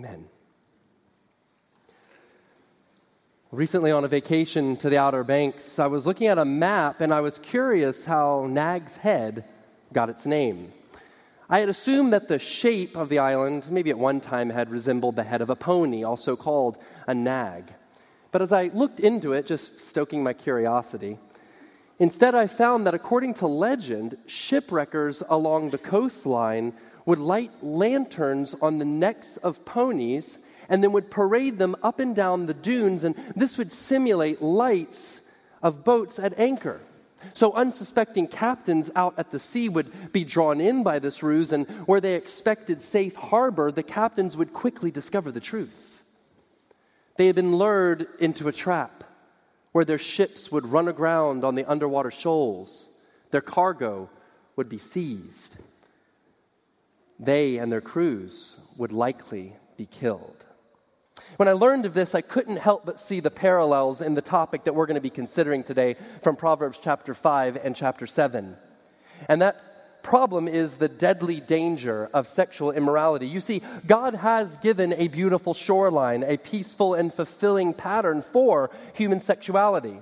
Amen. Recently, on a vacation to the Outer Banks, I was looking at a map and I was curious how Nag's Head got its name. I had assumed that the shape of the island, maybe at one time, had resembled the head of a pony, also called a nag. But as I looked into it, just stoking my curiosity, instead I found that according to legend, shipwreckers along the coastline would light lanterns on the necks of ponies and then would parade them up and down the dunes, and this would simulate lights of boats at anchor. So, unsuspecting captains out at the sea would be drawn in by this ruse, and where they expected safe harbor, the captains would quickly discover the truth. They had been lured into a trap where their ships would run aground on the underwater shoals, their cargo would be seized. They and their crews would likely be killed. When I learned of this, I couldn't help but see the parallels in the topic that we're going to be considering today from Proverbs chapter 5 and chapter 7. And that problem is the deadly danger of sexual immorality. You see, God has given a beautiful shoreline, a peaceful and fulfilling pattern for human sexuality.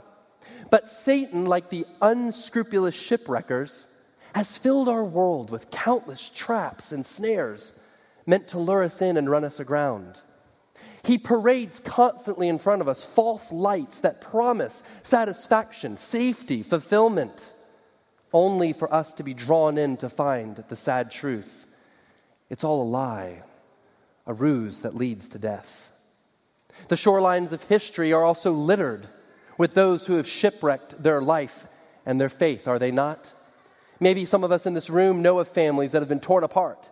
But Satan, like the unscrupulous shipwreckers, has filled our world with countless traps and snares meant to lure us in and run us aground. He parades constantly in front of us false lights that promise satisfaction, safety, fulfillment, only for us to be drawn in to find the sad truth. It's all a lie, a ruse that leads to death. The shorelines of history are also littered with those who have shipwrecked their life and their faith, are they not? Maybe some of us in this room know of families that have been torn apart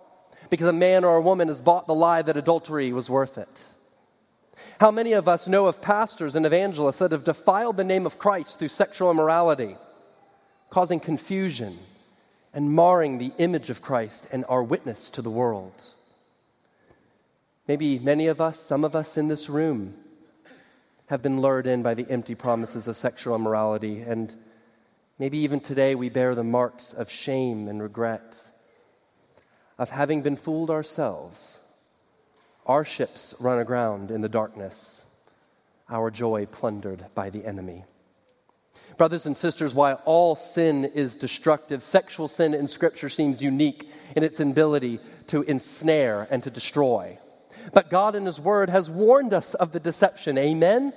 because a man or a woman has bought the lie that adultery was worth it. How many of us know of pastors and evangelists that have defiled the name of Christ through sexual immorality, causing confusion and marring the image of Christ and our witness to the world? Maybe many of us, some of us in this room, have been lured in by the empty promises of sexual immorality, and maybe even today we bear the marks of shame and regret of having been fooled ourselves our ships run aground in the darkness, our joy plundered by the enemy. Brothers and sisters, while all sin is destructive, sexual sin in Scripture seems unique in its ability to ensnare and to destroy. But God in His Word has warned us of the deception. Amen?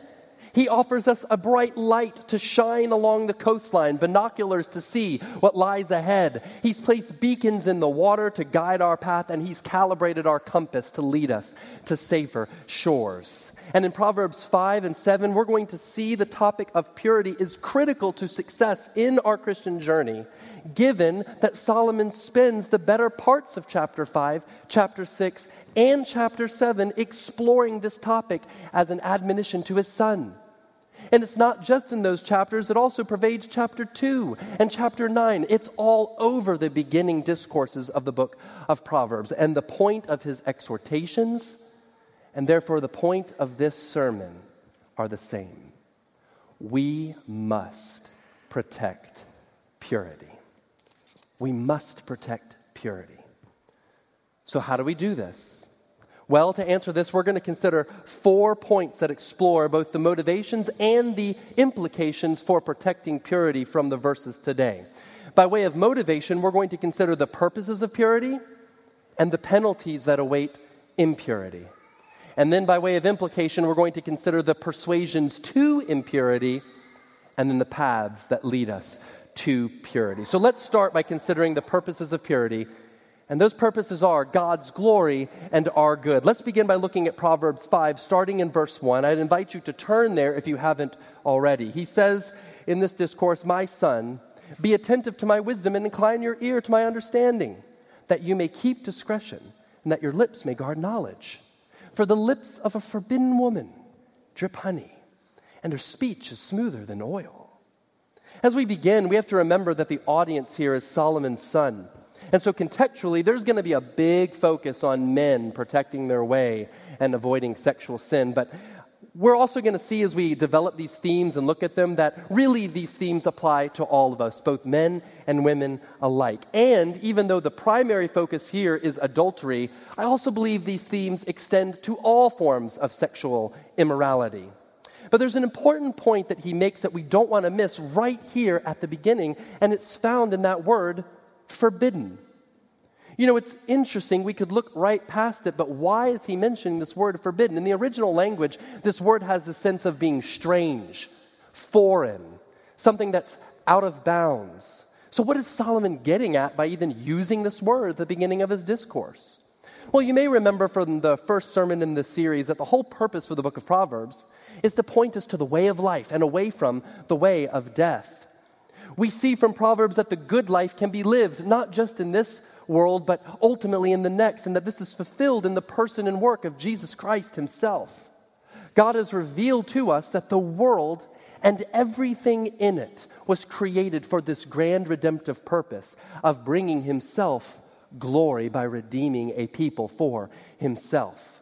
He offers us a bright light to shine along the coastline, binoculars to see what lies ahead. He's placed beacons in the water to guide our path, and He's calibrated our compass to lead us to safer shores. And in Proverbs 5 and 7, we're going to see the topic of purity is critical to success in our Christian journey, given that Solomon spends the better parts of chapter 5, chapter 6, and chapter 7 exploring this topic as an admonition to his son. And it's not just in those chapters, it also pervades chapter 2 and chapter 9. It's all over the beginning discourses of the book of Proverbs. And the point of his exhortations, and therefore the point of this sermon, are the same. We must protect purity. We must protect purity. So, how do we do this? Well, to answer this, we're going to consider four points that explore both the motivations and the implications for protecting purity from the verses today. By way of motivation, we're going to consider the purposes of purity and the penalties that await impurity. And then, by way of implication, we're going to consider the persuasions to impurity and then the paths that lead us to purity. So let's start by considering the purposes of purity and those purposes are God's glory and our good. Let's begin by looking at Proverbs 5, starting in verse 1. I'd invite you to turn there if you haven't already. He says in this discourse, My son, be attentive to my wisdom and incline your ear to my understanding, that you may keep discretion and that your lips may guard knowledge. For the lips of a forbidden woman drip honey, and her speech is smoother than oil. As we begin, we have to remember that the audience here is Solomon's son. And so, contextually, there's going to be a big focus on men protecting their way and avoiding sexual sin. But we're also going to see as we develop these themes and look at them that really these themes apply to all of us, both men and women alike. And even though the primary focus here is adultery, I also believe these themes extend to all forms of sexual immorality. But there's an important point that he makes that we don't want to miss right here at the beginning, and it's found in that word, forbidden. You know, it's interesting. We could look right past it, but why is he mentioning this word forbidden? In the original language, this word has the sense of being strange, foreign, something that's out of bounds. So, what is Solomon getting at by even using this word at the beginning of his discourse? Well, you may remember from the first sermon in this series that the whole purpose for the book of Proverbs is to point us to the way of life and away from the way of death. We see from Proverbs that the good life can be lived not just in this world, but ultimately in the next, and that this is fulfilled in the person and work of Jesus Christ Himself. God has revealed to us that the world and everything in it was created for this grand redemptive purpose of bringing Himself glory by redeeming a people for Himself.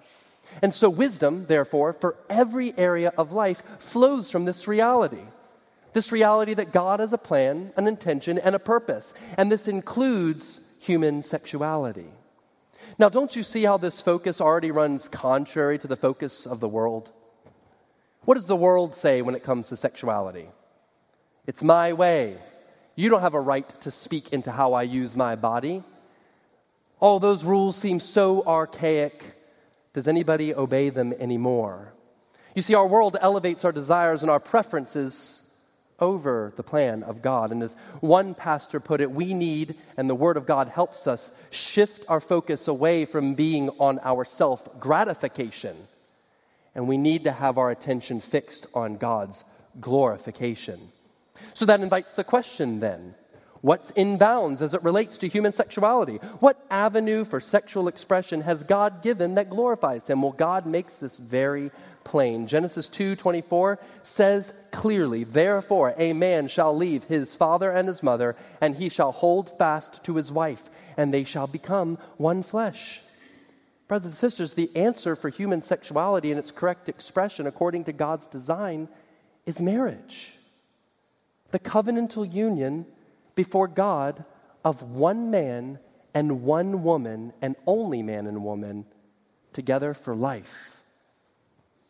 And so, wisdom, therefore, for every area of life flows from this reality. This reality that God has a plan, an intention, and a purpose. And this includes human sexuality. Now, don't you see how this focus already runs contrary to the focus of the world? What does the world say when it comes to sexuality? It's my way. You don't have a right to speak into how I use my body. All those rules seem so archaic. Does anybody obey them anymore? You see, our world elevates our desires and our preferences over the plan of God. And as one pastor put it, we need, and the Word of God helps us, shift our focus away from being on our self gratification. And we need to have our attention fixed on God's glorification. So that invites the question then what's in bounds as it relates to human sexuality? What avenue for sexual expression has God given that glorifies Him? Well, God makes this very plain. Genesis 2:24 says clearly, "Therefore a man shall leave his father and his mother, and he shall hold fast to his wife, and they shall become one flesh." Brothers and sisters, the answer for human sexuality and its correct expression according to God's design is marriage. The covenantal union before God of one man and one woman, and only man and woman, together for life.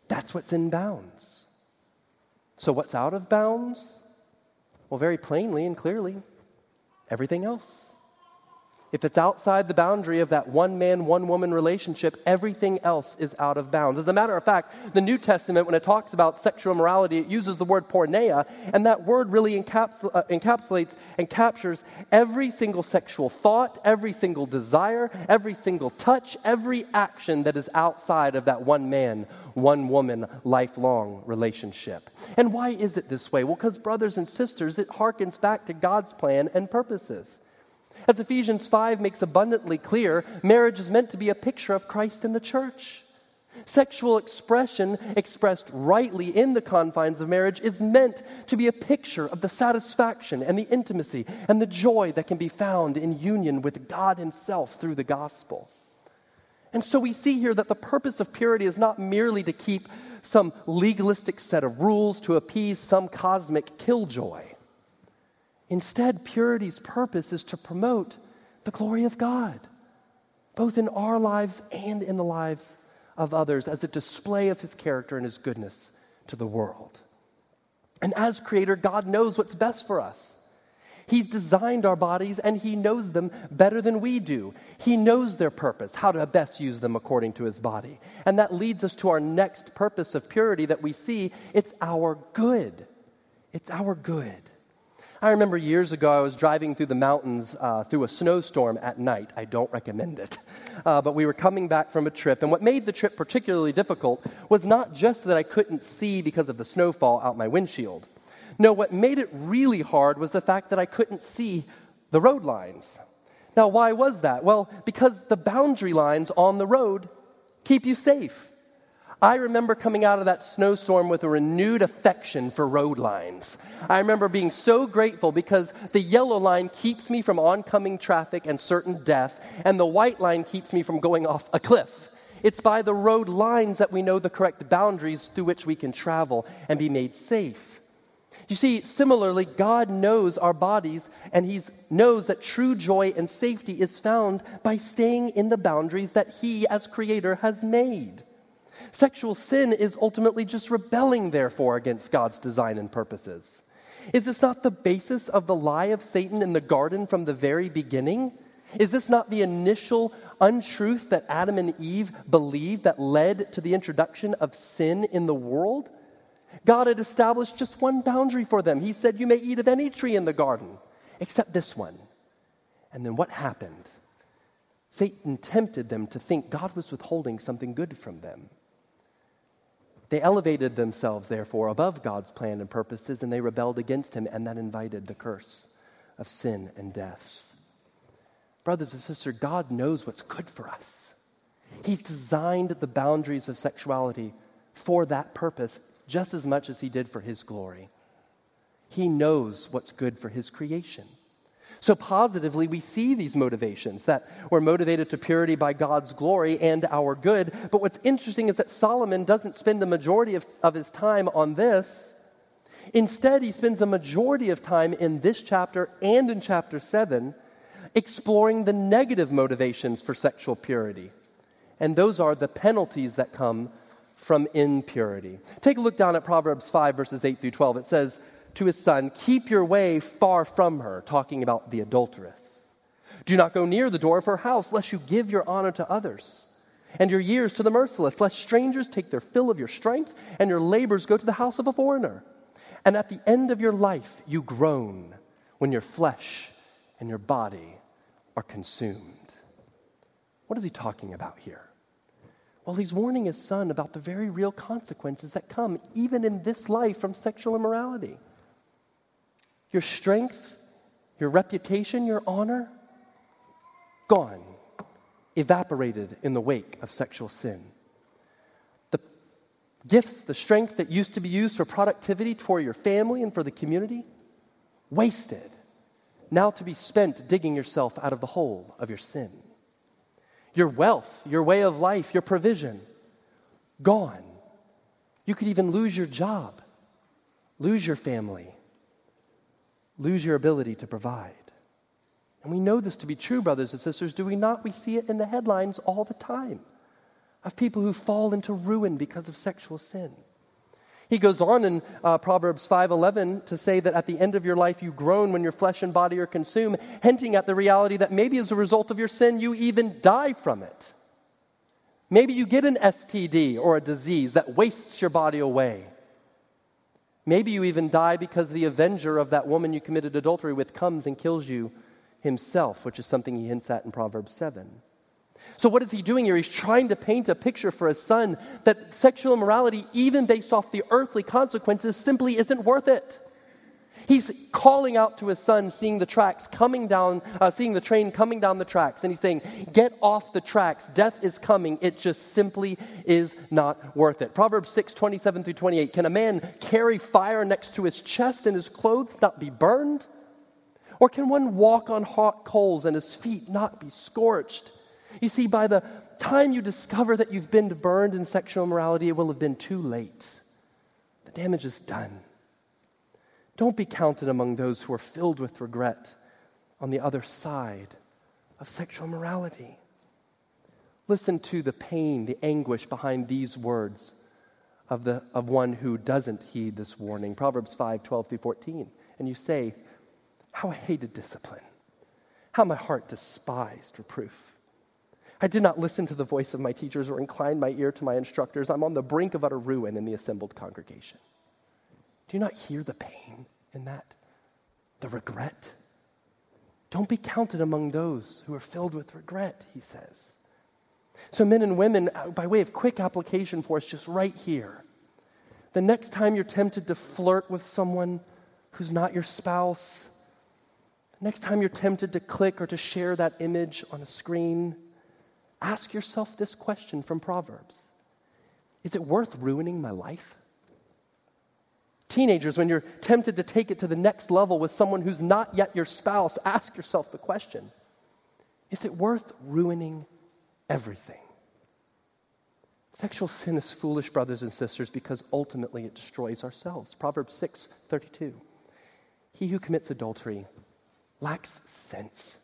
That's what's in bounds. So, what's out of bounds? Well, very plainly and clearly, everything else. If it's outside the boundary of that one man, one woman relationship, everything else is out of bounds. As a matter of fact, the New Testament, when it talks about sexual immorality, it uses the word porneia, and that word really uh, encapsulates and captures every single sexual thought, every single desire, every single touch, every action that is outside of that one man, one woman lifelong relationship. And why is it this way? Well, because, brothers and sisters, it harkens back to God's plan and purposes. As Ephesians 5 makes abundantly clear, marriage is meant to be a picture of Christ in the church. Sexual expression, expressed rightly in the confines of marriage, is meant to be a picture of the satisfaction and the intimacy and the joy that can be found in union with God Himself through the gospel. And so we see here that the purpose of purity is not merely to keep some legalistic set of rules to appease some cosmic killjoy. Instead, purity's purpose is to promote the glory of God, both in our lives and in the lives of others, as a display of his character and his goodness to the world. And as creator, God knows what's best for us. He's designed our bodies and He knows them better than we do. He knows their purpose, how to best use them according to His body. And that leads us to our next purpose of purity that we see it's our good. It's our good. I remember years ago, I was driving through the mountains uh, through a snowstorm at night. I don't recommend it. Uh, but we were coming back from a trip, and what made the trip particularly difficult was not just that I couldn't see because of the snowfall out my windshield. No, what made it really hard was the fact that I couldn't see the road lines. Now, why was that? Well, because the boundary lines on the road keep you safe. I remember coming out of that snowstorm with a renewed affection for road lines. I remember being so grateful because the yellow line keeps me from oncoming traffic and certain death, and the white line keeps me from going off a cliff. It's by the road lines that we know the correct boundaries through which we can travel and be made safe. You see, similarly, God knows our bodies and He knows that true joy and safety is found by staying in the boundaries that He, as Creator, has made. Sexual sin is ultimately just rebelling, therefore, against God's design and purposes. Is this not the basis of the lie of Satan in the garden from the very beginning? Is this not the initial untruth that Adam and Eve believed that led to the introduction of sin in the world? God had established just one boundary for them. He said, You may eat of any tree in the garden except this one. And then what happened? Satan tempted them to think God was withholding something good from them. They elevated themselves, therefore, above God's plan and purposes, and they rebelled against him, and that invited the curse of sin and death. Brothers and sisters, God knows what's good for us. He's designed the boundaries of sexuality for that purpose just as much as He did for His glory. He knows what's good for His creation. So, positively, we see these motivations that we're motivated to purity by God's glory and our good. But what's interesting is that Solomon doesn't spend the majority of, of his time on this. Instead, he spends a majority of time in this chapter and in chapter 7 exploring the negative motivations for sexual purity. And those are the penalties that come from impurity. Take a look down at Proverbs 5, verses 8 through 12. It says, to his son, Keep your way far from her, talking about the adulteress. Do not go near the door of her house, lest you give your honor to others, and your years to the merciless, lest strangers take their fill of your strength, and your labors go to the house of a foreigner. And at the end of your life, you groan when your flesh and your body are consumed. What is he talking about here? Well, he's warning his son about the very real consequences that come, even in this life, from sexual immorality your strength, your reputation, your honor, gone, evaporated in the wake of sexual sin. The gifts, the strength that used to be used for productivity for your family and for the community, wasted, now to be spent digging yourself out of the hole of your sin. Your wealth, your way of life, your provision, gone. You could even lose your job, lose your family, lose your ability to provide. And we know this to be true, brothers and sisters, do we not? We see it in the headlines all the time of people who fall into ruin because of sexual sin. He goes on in uh, Proverbs 5:11 to say that at the end of your life you groan when your flesh and body are consumed, hinting at the reality that maybe as a result of your sin you even die from it. Maybe you get an STD or a disease that wastes your body away. Maybe you even die because the avenger of that woman you committed adultery with comes and kills you himself, which is something he hints at in Proverbs 7. So, what is he doing here? He's trying to paint a picture for his son that sexual immorality, even based off the earthly consequences, simply isn't worth it. He's calling out to his son, seeing the tracks coming down, uh, seeing the train coming down the tracks, and he's saying, Get off the tracks. Death is coming. It just simply is not worth it. Proverbs 6, 27 through 28. Can a man carry fire next to his chest and his clothes not be burned? Or can one walk on hot coals and his feet not be scorched? You see, by the time you discover that you've been burned in sexual immorality, it will have been too late. The damage is done. Don't be counted among those who are filled with regret on the other side of sexual morality. Listen to the pain, the anguish behind these words of, the, of one who doesn't heed this warning. Proverbs 5 12 through 14. And you say, How I hated discipline, how my heart despised reproof. I did not listen to the voice of my teachers or incline my ear to my instructors. I'm on the brink of utter ruin in the assembled congregation. Do you not hear the pain in that? The regret? Don't be counted among those who are filled with regret, he says. So, men and women, uh, by way of quick application for us, just right here. The next time you're tempted to flirt with someone who's not your spouse, the next time you're tempted to click or to share that image on a screen, ask yourself this question from Proverbs Is it worth ruining my life? Teenagers, when you're tempted to take it to the next level with someone who's not yet your spouse, ask yourself the question Is it worth ruining everything? Sexual sin is foolish, brothers and sisters, because ultimately it destroys ourselves. Proverbs 6 32. He who commits adultery lacks sense.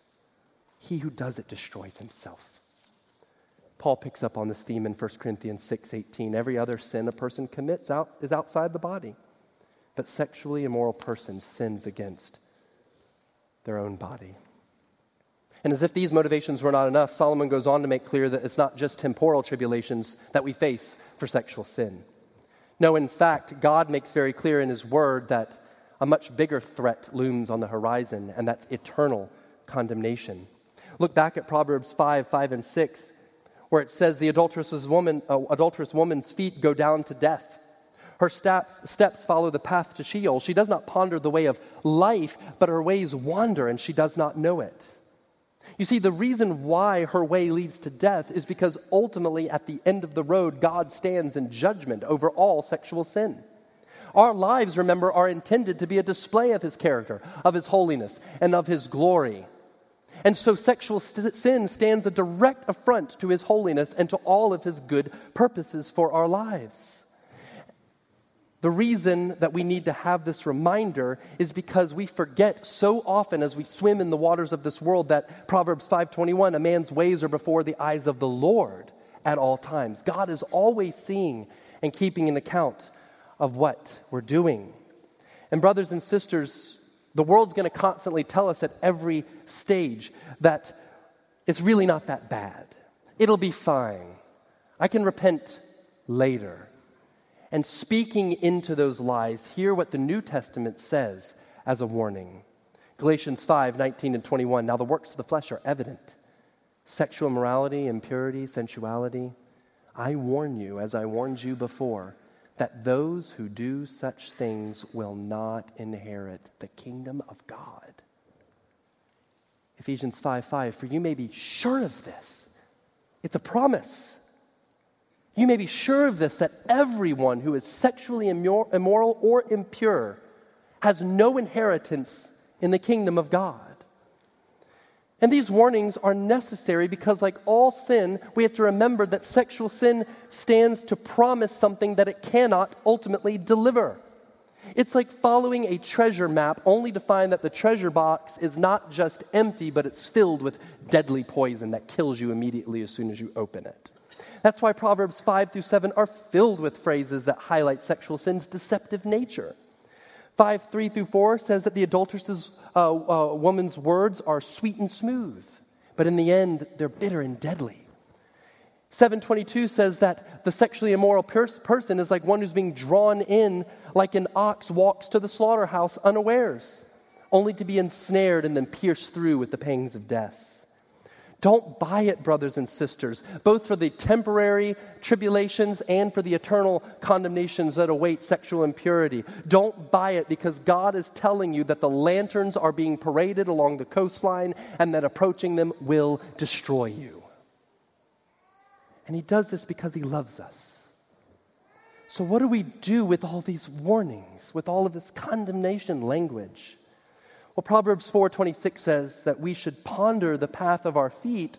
He who does it destroys himself. Paul picks up on this theme in 1 Corinthians 6:18. Every other sin a person commits out, is outside the body, but sexually immoral person sins against their own body. And as if these motivations were not enough, Solomon goes on to make clear that it's not just temporal tribulations that we face for sexual sin. No, in fact, God makes very clear in His Word that a much bigger threat looms on the horizon, and that's eternal condemnation. Look back at Proverbs 5 5 and 6, where it says, The adulterous, woman, uh, adulterous woman's feet go down to death. Her steps, steps follow the path to Sheol. She does not ponder the way of life, but her ways wander, and she does not know it. You see, the reason why her way leads to death is because ultimately, at the end of the road, God stands in judgment over all sexual sin. Our lives, remember, are intended to be a display of His character, of His holiness, and of His glory. And so, sexual st- sin stands a direct affront to His holiness and to all of His good purposes for our lives. The reason that we need to have this reminder is because we forget so often as we swim in the waters of this world that Proverbs 5:21 a man's ways are before the eyes of the Lord at all times. God is always seeing and keeping an account of what we're doing. And brothers and sisters, the world's going to constantly tell us at every stage that it's really not that bad. It'll be fine. I can repent later and speaking into those lies, hear what the New Testament says as a warning. Galatians 5 19 and 21. Now the works of the flesh are evident sexual immorality, impurity, sensuality. I warn you, as I warned you before, that those who do such things will not inherit the kingdom of God. Ephesians 5 5. For you may be sure of this. It's a promise. You may be sure of this that everyone who is sexually immoral or impure has no inheritance in the kingdom of God. And these warnings are necessary because, like all sin, we have to remember that sexual sin stands to promise something that it cannot ultimately deliver. It's like following a treasure map only to find that the treasure box is not just empty, but it's filled with deadly poison that kills you immediately as soon as you open it. That's why Proverbs 5 through 7 are filled with phrases that highlight sexual sin's deceptive nature. 5 3 through 4 says that the adulteress uh, uh, woman's words are sweet and smooth, but in the end, they're bitter and deadly. 722 says that the sexually immoral pers- person is like one who's being drawn in like an ox walks to the slaughterhouse unawares, only to be ensnared and then pierced through with the pangs of death. Don't buy it, brothers and sisters, both for the temporary tribulations and for the eternal condemnations that await sexual impurity. Don't buy it because God is telling you that the lanterns are being paraded along the coastline and that approaching them will destroy you. And He does this because He loves us. So, what do we do with all these warnings, with all of this condemnation language? Well, Proverbs 4:26 says that we should ponder the path of our feet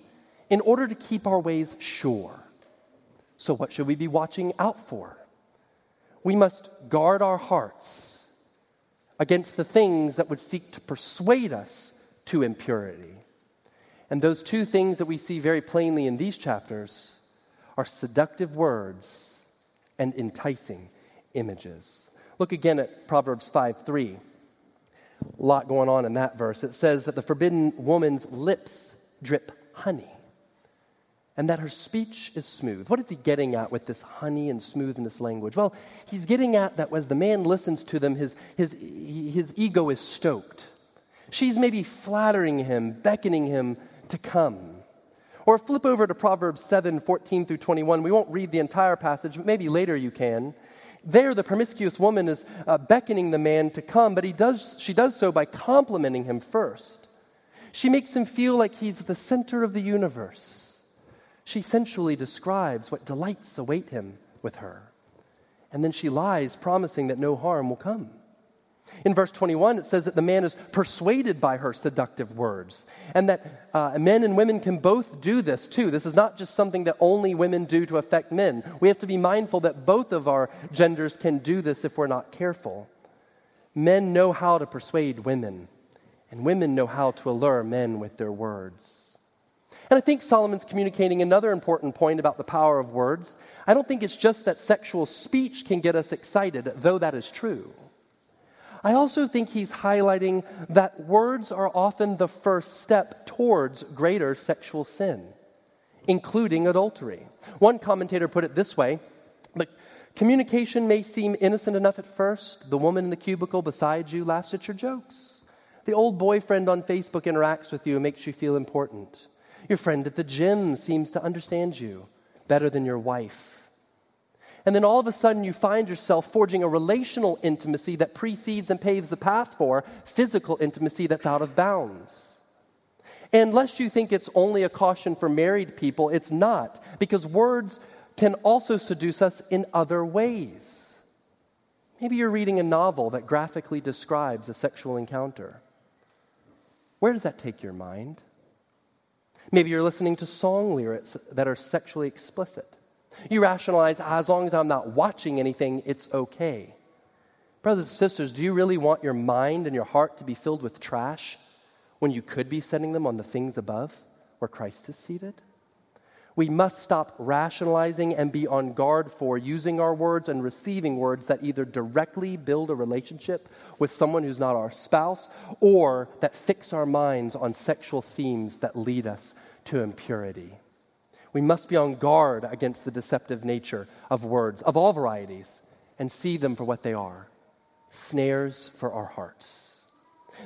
in order to keep our ways sure. So what should we be watching out for? We must guard our hearts against the things that would seek to persuade us to impurity. And those two things that we see very plainly in these chapters are seductive words and enticing images. Look again at Proverbs 5 3 a lot going on in that verse. It says that the forbidden woman's lips drip honey and that her speech is smooth. What is he getting at with this honey and smoothness language? Well, he's getting at that as the man listens to them, his, his, his ego is stoked. She's maybe flattering him, beckoning him to come. Or flip over to Proverbs 7 14 through 21. We won't read the entire passage, but maybe later you can. There, the promiscuous woman is uh, beckoning the man to come, but he does, she does so by complimenting him first. She makes him feel like he's the center of the universe. She sensually describes what delights await him with her. And then she lies, promising that no harm will come. In verse 21, it says that the man is persuaded by her seductive words, and that uh, men and women can both do this too. This is not just something that only women do to affect men. We have to be mindful that both of our genders can do this if we're not careful. Men know how to persuade women, and women know how to allure men with their words. And I think Solomon's communicating another important point about the power of words. I don't think it's just that sexual speech can get us excited, though that is true. I also think he's highlighting that words are often the first step towards greater sexual sin, including adultery. One commentator put it this way the communication may seem innocent enough at first. The woman in the cubicle beside you laughs at your jokes. The old boyfriend on Facebook interacts with you and makes you feel important. Your friend at the gym seems to understand you better than your wife. And then all of a sudden, you find yourself forging a relational intimacy that precedes and paves the path for physical intimacy that's out of bounds. And you think it's only a caution for married people, it's not, because words can also seduce us in other ways. Maybe you're reading a novel that graphically describes a sexual encounter. Where does that take your mind? Maybe you're listening to song lyrics that are sexually explicit. You rationalize, ah, as long as I'm not watching anything, it's okay. Brothers and sisters, do you really want your mind and your heart to be filled with trash when you could be setting them on the things above where Christ is seated? We must stop rationalizing and be on guard for using our words and receiving words that either directly build a relationship with someone who's not our spouse or that fix our minds on sexual themes that lead us to impurity. We must be on guard against the deceptive nature of words of all varieties and see them for what they are snares for our hearts.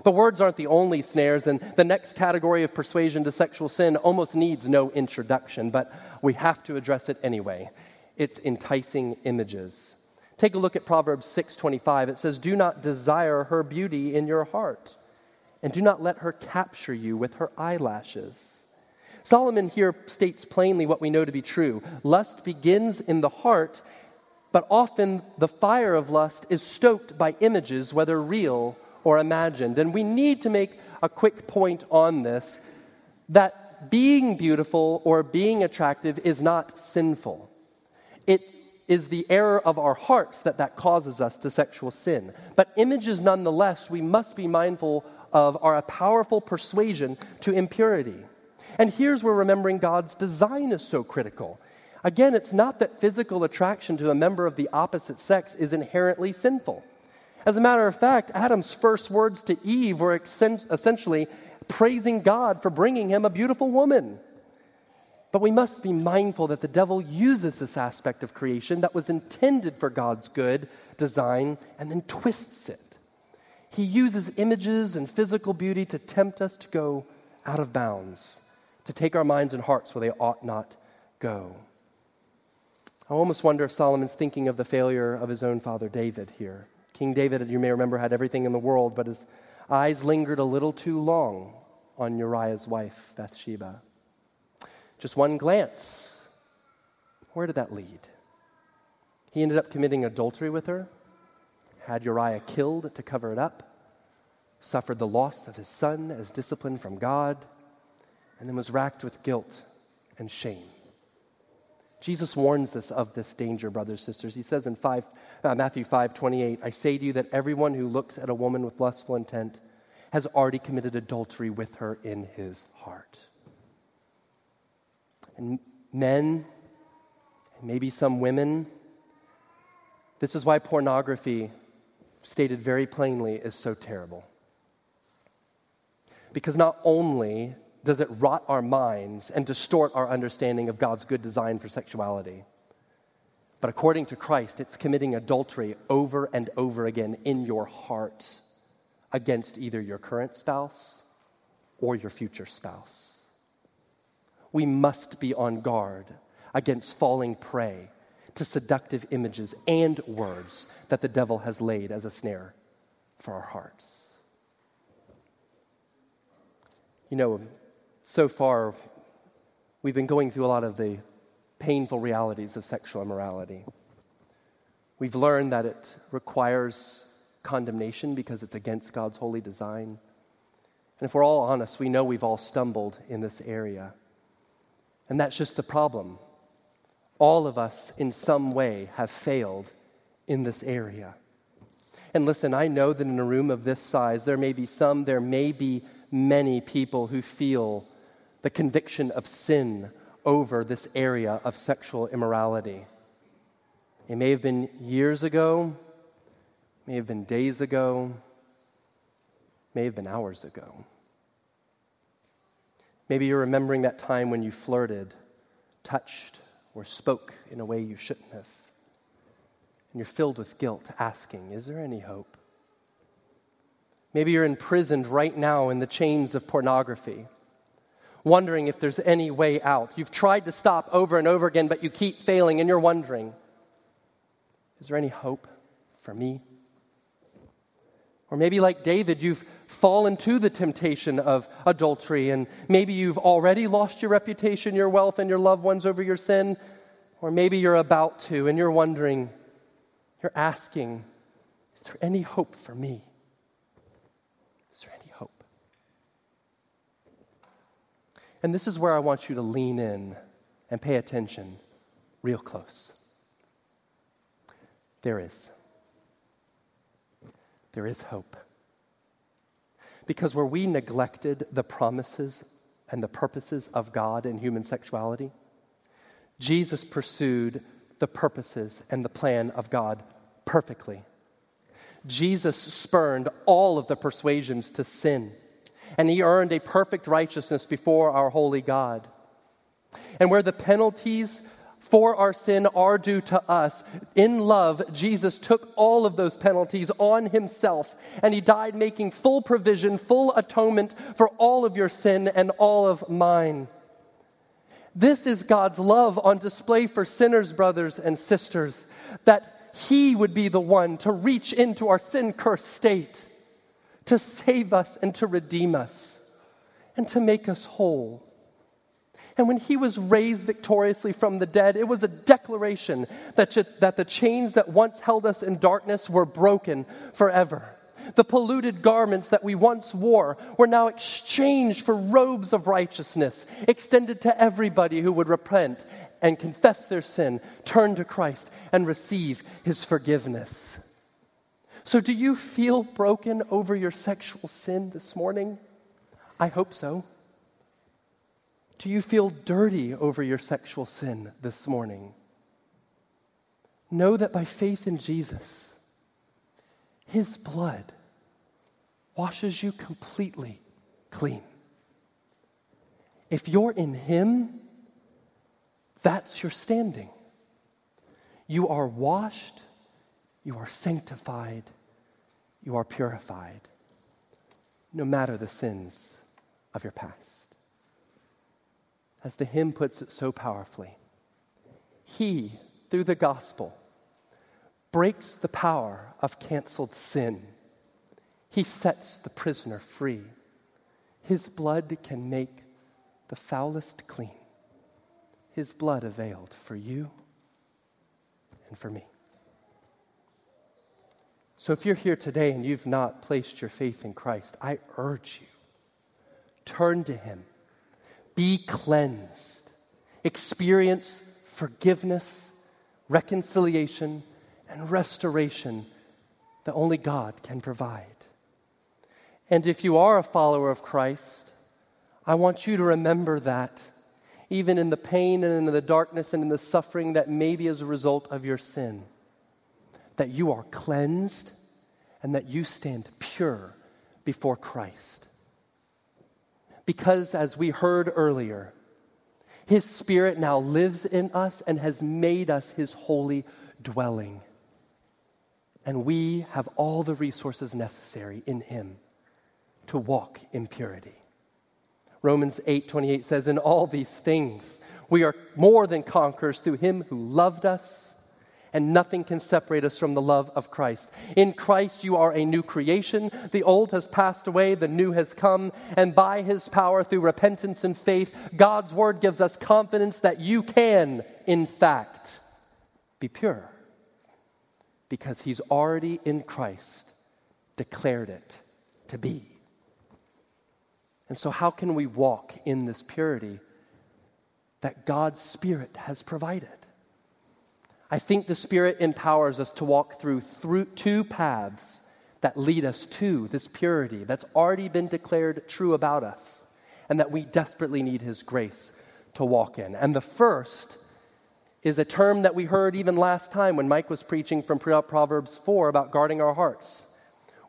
But words aren't the only snares, and the next category of persuasion to sexual sin almost needs no introduction, but we have to address it anyway. It's enticing images. Take a look at Proverbs 6:25. It says, "Do not desire her beauty in your heart, and do not let her capture you with her eyelashes." Solomon here states plainly what we know to be true lust begins in the heart, but often the fire of lust is stoked by images, whether real or imagined. And we need to make a quick point on this that being beautiful or being attractive is not sinful. It is the error of our hearts that that causes us to sexual sin. But images, nonetheless, we must be mindful of, are a powerful persuasion to impurity. And here's where remembering God's design is so critical. Again, it's not that physical attraction to a member of the opposite sex is inherently sinful. As a matter of fact, Adam's first words to Eve were essentially praising God for bringing him a beautiful woman. But we must be mindful that the devil uses this aspect of creation that was intended for God's good design and then twists it. He uses images and physical beauty to tempt us to go out of bounds to take our minds and hearts where they ought not go. I almost wonder if Solomon's thinking of the failure of his own father David here. King David, you may remember, had everything in the world, but his eyes lingered a little too long on Uriah's wife, Bathsheba. Just one glance. Where did that lead? He ended up committing adultery with her, had Uriah killed to cover it up, suffered the loss of his son as discipline from God and then was racked with guilt and shame. Jesus warns us of this danger, brothers and sisters. He says in five, uh, Matthew 5 28, I say to you that everyone who looks at a woman with lustful intent has already committed adultery with her in his heart. And men, and maybe some women, this is why pornography, stated very plainly, is so terrible. Because not only does it rot our minds and distort our understanding of God's good design for sexuality. But according to Christ, it's committing adultery over and over again in your heart against either your current spouse or your future spouse. We must be on guard against falling prey to seductive images and words that the devil has laid as a snare for our hearts. You know, so far, we've been going through a lot of the painful realities of sexual immorality. We've learned that it requires condemnation because it's against God's holy design. And if we're all honest, we know we've all stumbled in this area. And that's just the problem. All of us, in some way, have failed in this area. And listen, I know that in a room of this size, there may be some, there may be many people who feel the conviction of sin over this area of sexual immorality. It may have been years ago, may have been days ago, may have been hours ago. Maybe you're remembering that time when you flirted, touched, or spoke in a way you shouldn't have. And you're filled with guilt, asking, Is there any hope? Maybe you're imprisoned right now in the chains of pornography, wondering if there's any way out. You've tried to stop over and over again, but you keep failing, and you're wondering, Is there any hope for me? Or maybe, like David, you've fallen to the temptation of adultery, and maybe you've already lost your reputation, your wealth, and your loved ones over your sin. Or maybe you're about to, and you're wondering, you're asking, Is there any hope for me? Is there any hope? And this is where I want you to lean in and pay attention real close. There is there is hope. Because where we neglected the promises and the purposes of God in human sexuality, Jesus pursued the purposes and the plan of God perfectly. Jesus spurned all of the persuasions to sin, and he earned a perfect righteousness before our holy God. And where the penalties for our sin are due to us. In love, Jesus took all of those penalties on himself, and he died making full provision, full atonement for all of your sin and all of mine. This is God's love on display for sinners, brothers and sisters, that he would be the one to reach into our sin cursed state, to save us and to redeem us, and to make us whole. And when he was raised victoriously from the dead, it was a declaration that, that the chains that once held us in darkness were broken forever. The polluted garments that we once wore were now exchanged for robes of righteousness, extended to everybody who would repent and confess their sin, turn to Christ, and receive his forgiveness. So, do you feel broken over your sexual sin this morning? I hope so. Do you feel dirty over your sexual sin this morning? Know that by faith in Jesus, His blood washes you completely clean. If you're in Him, that's your standing. You are washed, you are sanctified, you are purified, no matter the sins of your past as the hymn puts it so powerfully. He, through the gospel, breaks the power of canceled sin. He sets the prisoner free. His blood can make the foulest clean. His blood availed for you and for me. So if you're here today and you've not placed your faith in Christ, I urge you turn to him be cleansed, experience forgiveness, reconciliation, and restoration that only God can provide. And if you are a follower of Christ, I want you to remember that even in the pain and in the darkness and in the suffering that may be as a result of your sin, that you are cleansed and that you stand pure before Christ. Because, as we heard earlier, His Spirit now lives in us and has made us His holy dwelling. And we have all the resources necessary in Him to walk in purity. Romans 8 28 says, In all these things, we are more than conquerors through Him who loved us and nothing can separate us from the love of Christ. In Christ, you are a new creation. The old has passed away, the new has come, and by his power, through repentance and faith, God's word gives us confidence that you can, in fact, be pure. Because he's already in Christ declared it to be. And so, how can we walk in this purity that God's Spirit has provided? I think the Spirit empowers us to walk through, through two paths that lead us to this purity that's already been declared true about us and that we desperately need His grace to walk in. And the first is a term that we heard even last time when Mike was preaching from Proverbs 4 about guarding our hearts.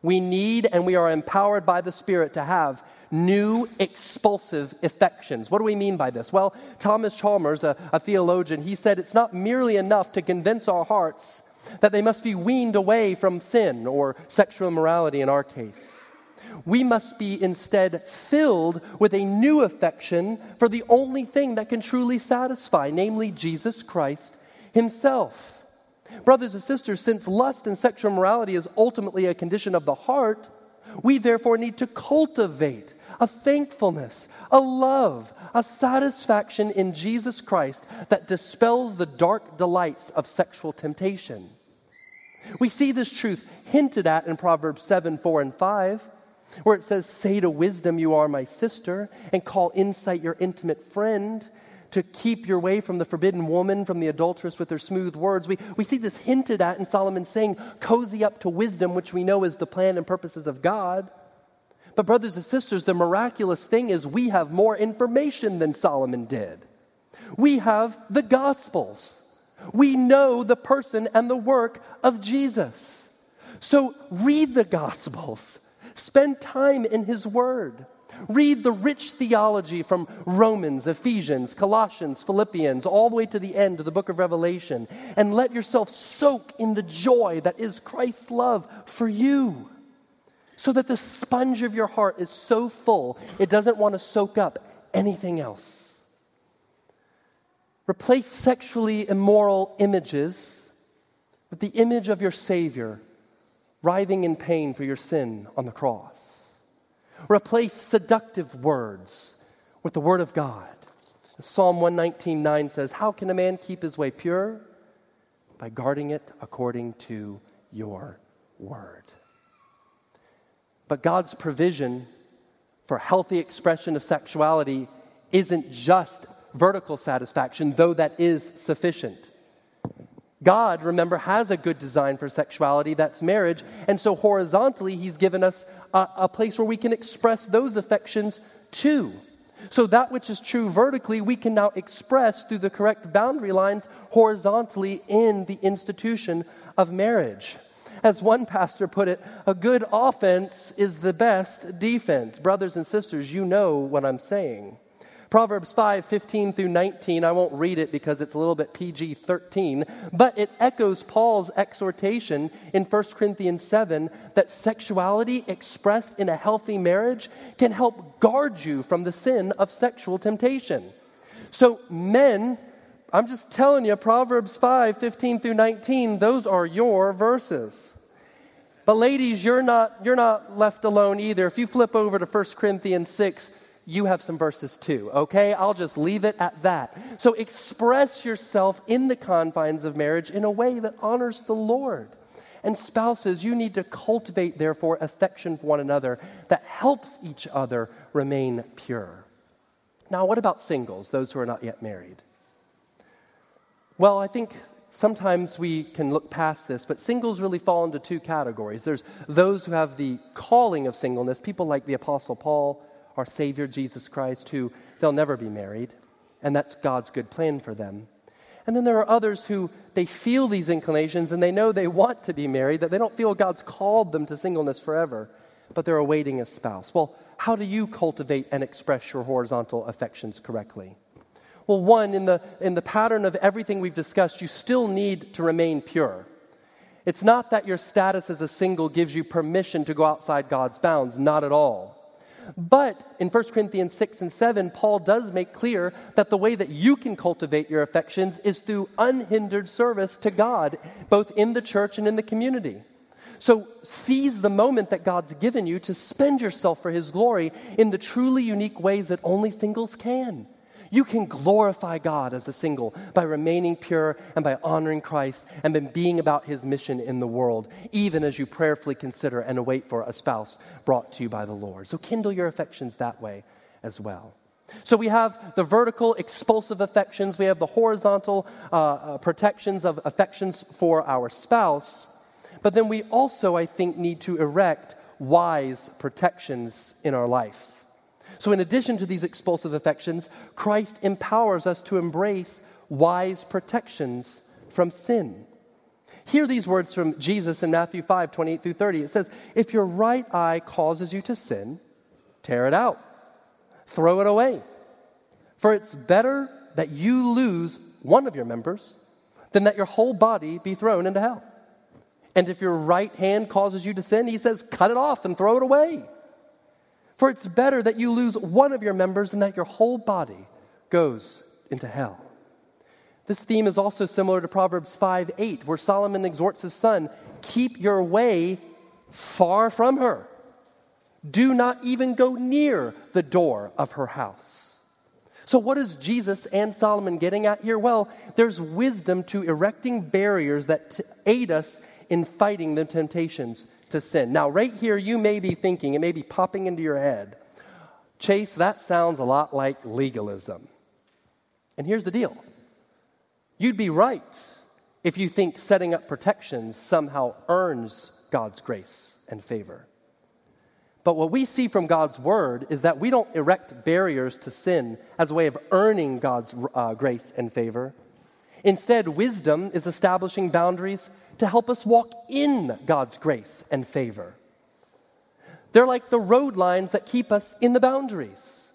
We need and we are empowered by the Spirit to have new expulsive affections. What do we mean by this? Well, Thomas Chalmers, a, a theologian, he said it's not merely enough to convince our hearts that they must be weaned away from sin or sexual immorality in our case. We must be instead filled with a new affection for the only thing that can truly satisfy, namely Jesus Christ Himself. Brothers and sisters, since lust and sexual morality is ultimately a condition of the heart, we therefore need to cultivate a thankfulness, a love, a satisfaction in Jesus Christ that dispels the dark delights of sexual temptation. We see this truth hinted at in Proverbs 7 4 and 5, where it says, Say to wisdom, You are my sister, and call insight your intimate friend. To keep your way from the forbidden woman, from the adulteress with her smooth words. We, we see this hinted at in Solomon saying, Cozy up to wisdom, which we know is the plan and purposes of God. But, brothers and sisters, the miraculous thing is we have more information than Solomon did. We have the Gospels. We know the person and the work of Jesus. So, read the Gospels, spend time in His Word. Read the rich theology from Romans, Ephesians, Colossians, Philippians, all the way to the end of the book of Revelation, and let yourself soak in the joy that is Christ's love for you so that the sponge of your heart is so full it doesn't want to soak up anything else. Replace sexually immoral images with the image of your Savior writhing in pain for your sin on the cross. Replace seductive words with the Word of God. Psalm 119.9 says, How can a man keep his way pure? By guarding it according to your word. But God's provision for healthy expression of sexuality isn't just vertical satisfaction, though that is sufficient. God, remember, has a good design for sexuality, that's marriage. And so horizontally, He's given us a, a, place where we can express those affections too. So that which is true vertically, we can now express through the correct boundary lines horizontally in the institution of marriage. As one pastor put it, a good offense is the best defense. Brothers and sisters, you know what I'm saying. Proverbs 5 15 through 19, I won't read it because it's a little bit PG 13, but it echoes Paul's exhortation in 1 Corinthians 7 that sexuality expressed in a healthy marriage can help guard you from the sin of sexual temptation. So, men, I'm just telling you, Proverbs 5 15 through 19, those are your verses. But ladies, you're not, you're not left alone either. If you flip over to 1 Corinthians 6, you have some verses too, okay? I'll just leave it at that. So express yourself in the confines of marriage in a way that honors the Lord. And spouses, you need to cultivate, therefore, affection for one another that helps each other remain pure. Now, what about singles, those who are not yet married? Well, I think sometimes we can look past this, but singles really fall into two categories. There's those who have the calling of singleness, people like the Apostle Paul, our Savior Jesus Christ, who they'll never be married, and that's God's good plan for them. And then there are others who they feel these inclinations and they know they want to be married, that they don't feel God's called them to singleness forever, but they're awaiting a spouse. Well, how do you cultivate and express your horizontal affections correctly? Well, one, in the, in the pattern of everything we've discussed, you still need to remain pure. It's not that your status as a single gives you permission to go outside God's bounds, not at all. But in 1 Corinthians 6 and 7, Paul does make clear that the way that you can cultivate your affections is through unhindered service to God, both in the church and in the community. So seize the moment that God's given you to spend yourself for His glory in the truly unique ways that only singles can. You can glorify God as a single by remaining pure and by honoring Christ and by being about his mission in the world, even as you prayerfully consider and await for a spouse brought to you by the Lord. So kindle your affections that way as well. So we have the vertical expulsive affections, we have the horizontal uh, uh, protections of affections for our spouse, but then we also, I think, need to erect wise protections in our life. So, in addition to these expulsive affections, Christ empowers us to embrace wise protections from sin. Hear these words from Jesus in Matthew 5 28 through 30. It says, If your right eye causes you to sin, tear it out, throw it away. For it's better that you lose one of your members than that your whole body be thrown into hell. And if your right hand causes you to sin, he says, cut it off and throw it away. For it's better that you lose one of your members than that your whole body goes into hell. This theme is also similar to Proverbs 5 8, where Solomon exhorts his son keep your way far from her. Do not even go near the door of her house. So, what is Jesus and Solomon getting at here? Well, there's wisdom to erecting barriers that t- aid us in fighting the temptations to sin. Now, right here, you may be thinking, it may be popping into your head, Chase, that sounds a lot like legalism. And here's the deal you'd be right if you think setting up protections somehow earns God's grace and favor. But what we see from God's word is that we don't erect barriers to sin as a way of earning God's uh, grace and favor. Instead, wisdom is establishing boundaries to help us walk in God's grace and favor. They're like the road lines that keep us in the boundaries.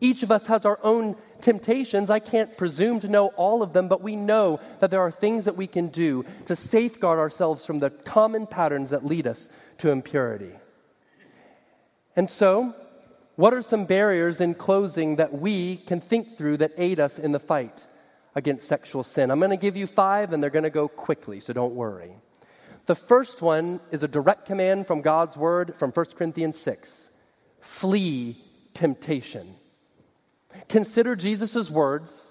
Each of us has our own temptations. I can't presume to know all of them, but we know that there are things that we can do to safeguard ourselves from the common patterns that lead us to impurity. And so, what are some barriers in closing that we can think through that aid us in the fight? Against sexual sin. I'm going to give you five, and they're going to go quickly, so don't worry. The first one is a direct command from God's word from 1 Corinthians 6 flee temptation. Consider Jesus' words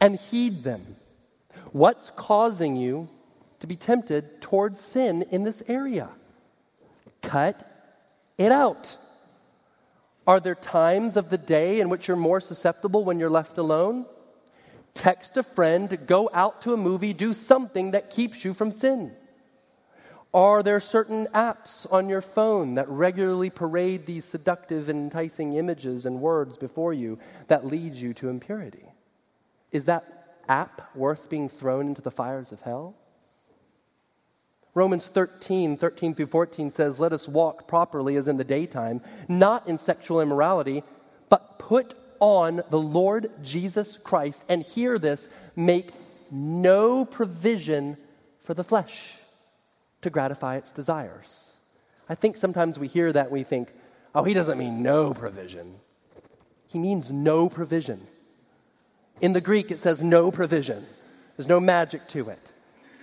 and heed them. What's causing you to be tempted towards sin in this area? Cut it out. Are there times of the day in which you're more susceptible when you're left alone? Text a friend, go out to a movie, do something that keeps you from sin? Are there certain apps on your phone that regularly parade these seductive and enticing images and words before you that leads you to impurity? Is that app worth being thrown into the fires of hell? Romans 13, 13 through 14 says, Let us walk properly as in the daytime, not in sexual immorality, but put on the Lord Jesus Christ, and hear this, make no provision for the flesh to gratify its desires. I think sometimes we hear that we think, oh, he doesn't mean no provision. He means no provision. In the Greek, it says no provision, there's no magic to it.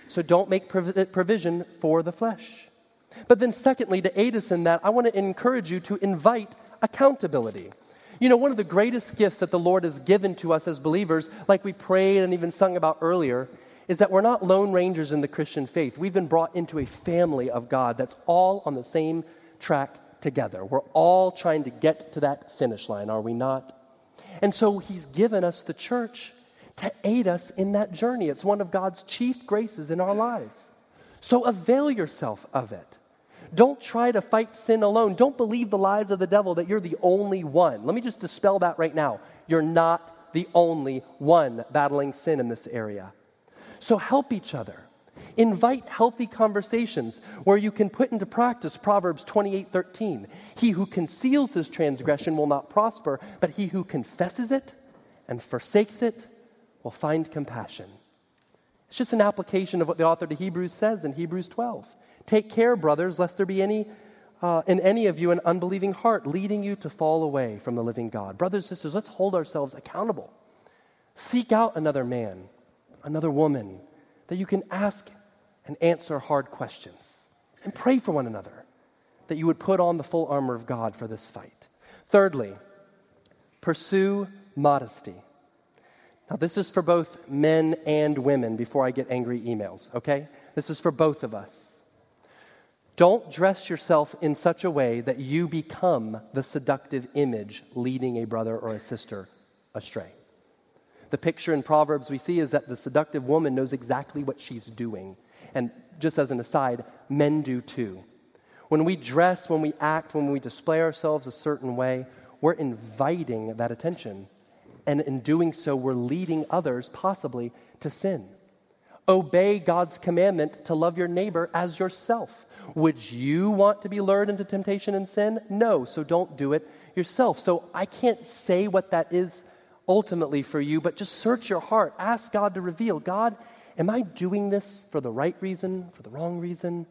So don't make provision for the flesh. But then, secondly, to aid us in that, I want to encourage you to invite accountability. You know, one of the greatest gifts that the Lord has given to us as believers, like we prayed and even sung about earlier, is that we're not lone rangers in the Christian faith. We've been brought into a family of God that's all on the same track together. We're all trying to get to that finish line, are we not? And so He's given us the church to aid us in that journey. It's one of God's chief graces in our lives. So avail yourself of it. Don't try to fight sin alone. Don't believe the lies of the devil that you're the only one. Let me just dispel that right now. You're not the only one battling sin in this area. So help each other. Invite healthy conversations where you can put into practice Proverbs 28:13. He who conceals his transgression will not prosper, but he who confesses it and forsakes it will find compassion. It's just an application of what the author to Hebrews says in Hebrews 12. Take care, brothers, lest there be any uh, in any of you an unbelieving heart, leading you to fall away from the living God. Brothers sisters, let's hold ourselves accountable. Seek out another man, another woman that you can ask and answer hard questions. And pray for one another that you would put on the full armor of God for this fight. Thirdly, pursue modesty. Now, this is for both men and women before I get angry emails, okay? This is for both of us. Don't dress yourself in such a way that you become the seductive image leading a brother or a sister astray. The picture in Proverbs we see is that the seductive woman knows exactly what she's doing. And just as an aside, men do too. When we dress, when we act, when we display ourselves a certain way, we're inviting that attention. And in doing so, we're leading others possibly to sin. Obey God's commandment to love your neighbor as yourself. Would you want to be lured into temptation and sin? No, so don't do it yourself. So I can't say what that is ultimately for you, but just search your heart. Ask God to reveal God, am I doing this for the right reason, for the wrong reason?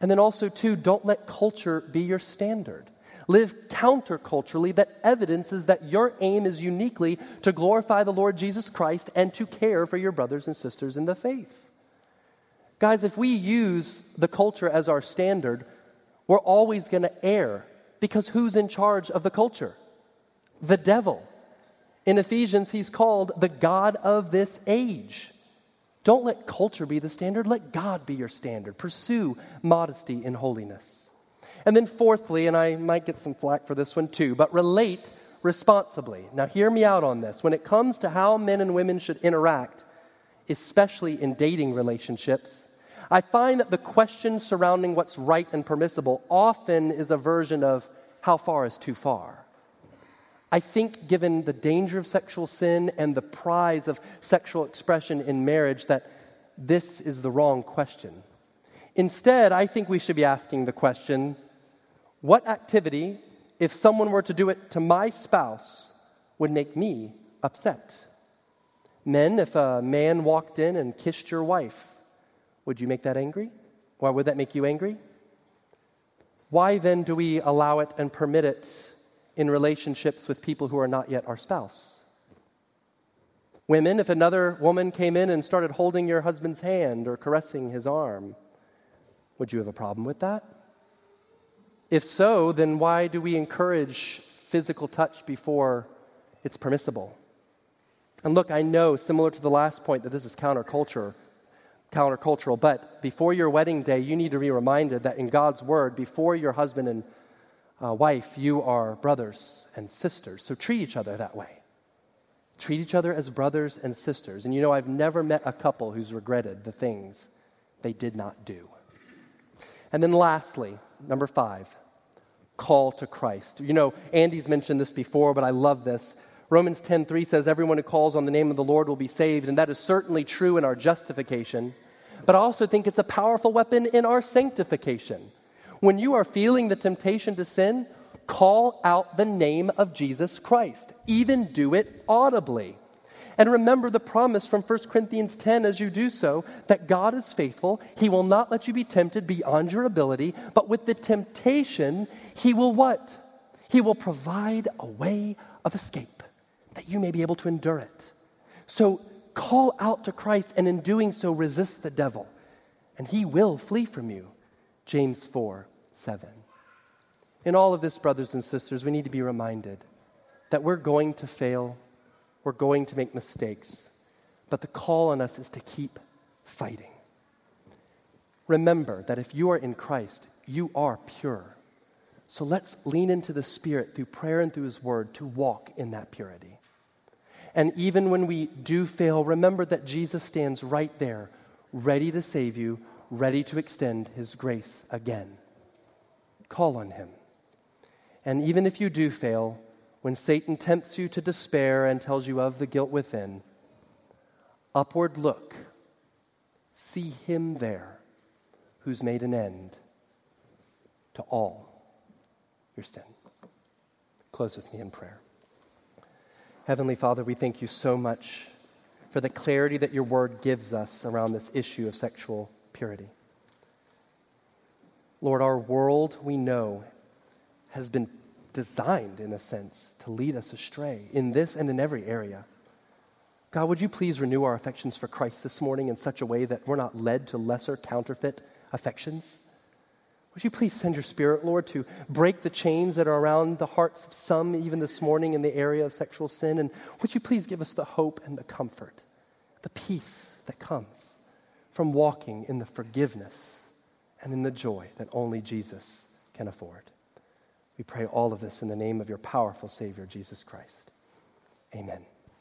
And then also, too, don't let culture be your standard. Live counterculturally that evidences that your aim is uniquely to glorify the Lord Jesus Christ and to care for your brothers and sisters in the faith. Guys, if we use the culture as our standard, we're always going to err because who's in charge of the culture? The devil. In Ephesians, he's called the God of this age. Don't let culture be the standard, let God be your standard. Pursue modesty and holiness. And then, fourthly, and I might get some flack for this one too, but relate responsibly. Now, hear me out on this. When it comes to how men and women should interact, especially in dating relationships, I find that the question surrounding what's right and permissible often is a version of how far is too far. I think, given the danger of sexual sin and the prize of sexual expression in marriage, that this is the wrong question. Instead, I think we should be asking the question what activity, if someone were to do it to my spouse, would make me upset? Men, if a man walked in and kissed your wife, would you make that angry? Why would that make you angry? Why then do we allow it and permit it in relationships with people who are not yet our spouse? Women, if another woman came in and started holding your husband's hand or caressing his arm, would you have a problem with that? If so, then why do we encourage physical touch before it's permissible? And look, I know, similar to the last point, that this is counterculture, countercultural, but before your wedding day, you need to be reminded that in God's word, before your husband and uh, wife, you are brothers and sisters. So treat each other that way. Treat each other as brothers and sisters. And you know, I've never met a couple who's regretted the things they did not do. And then lastly, number five, call to Christ. You know, Andy's mentioned this before, but I love this. Romans 10:3 says everyone who calls on the name of the Lord will be saved, and that is certainly true in our justification. But I also think it's a powerful weapon in our sanctification. When you are feeling the temptation to sin, call out the name of Jesus Christ. Even do it audibly. And remember the promise from 1 Corinthians 10 as you do so that God is faithful. He will not let you be tempted beyond your ability, but with the temptation, He will what? He will provide a way of escape that you may be able to endure it. So call out to Christ, and in doing so, resist the devil, and he will flee from you. James 4 7. In all of this, brothers and sisters, we need to be reminded that we're going to fail we're going to make mistakes, but the call on us is to keep fighting. Remember that if you are in Christ, you are pure. So let's lean into the Spirit through prayer and through His Word to walk in that purity. And even when we do fail, remember that Jesus stands right there, ready to save you, ready to extend His grace again. Call on Him. And even if you do fail, when Satan tempts you to despair and tells you of the guilt within, upward look, see him there who's made an end to all your sin. Close with me in prayer. Heavenly Father, we thank you so much for the clarity that your word gives us around this issue of sexual purity. Lord, our world, we know, has been designed, in a sense, to lead us astray in this and in every area. God, would you please renew our affections for Christ this morning in such a way that we're not led to lesser counterfeit affections? Would you please send your spirit, Lord, to break the chains that are around the hearts of some, even this morning, in the area of sexual sin? And would you please give us the hope and the comfort, the peace that comes from walking in the forgiveness and in the joy that only Jesus can afford? We pray all of this in the name of your powerful Savior, Jesus Christ. Amen.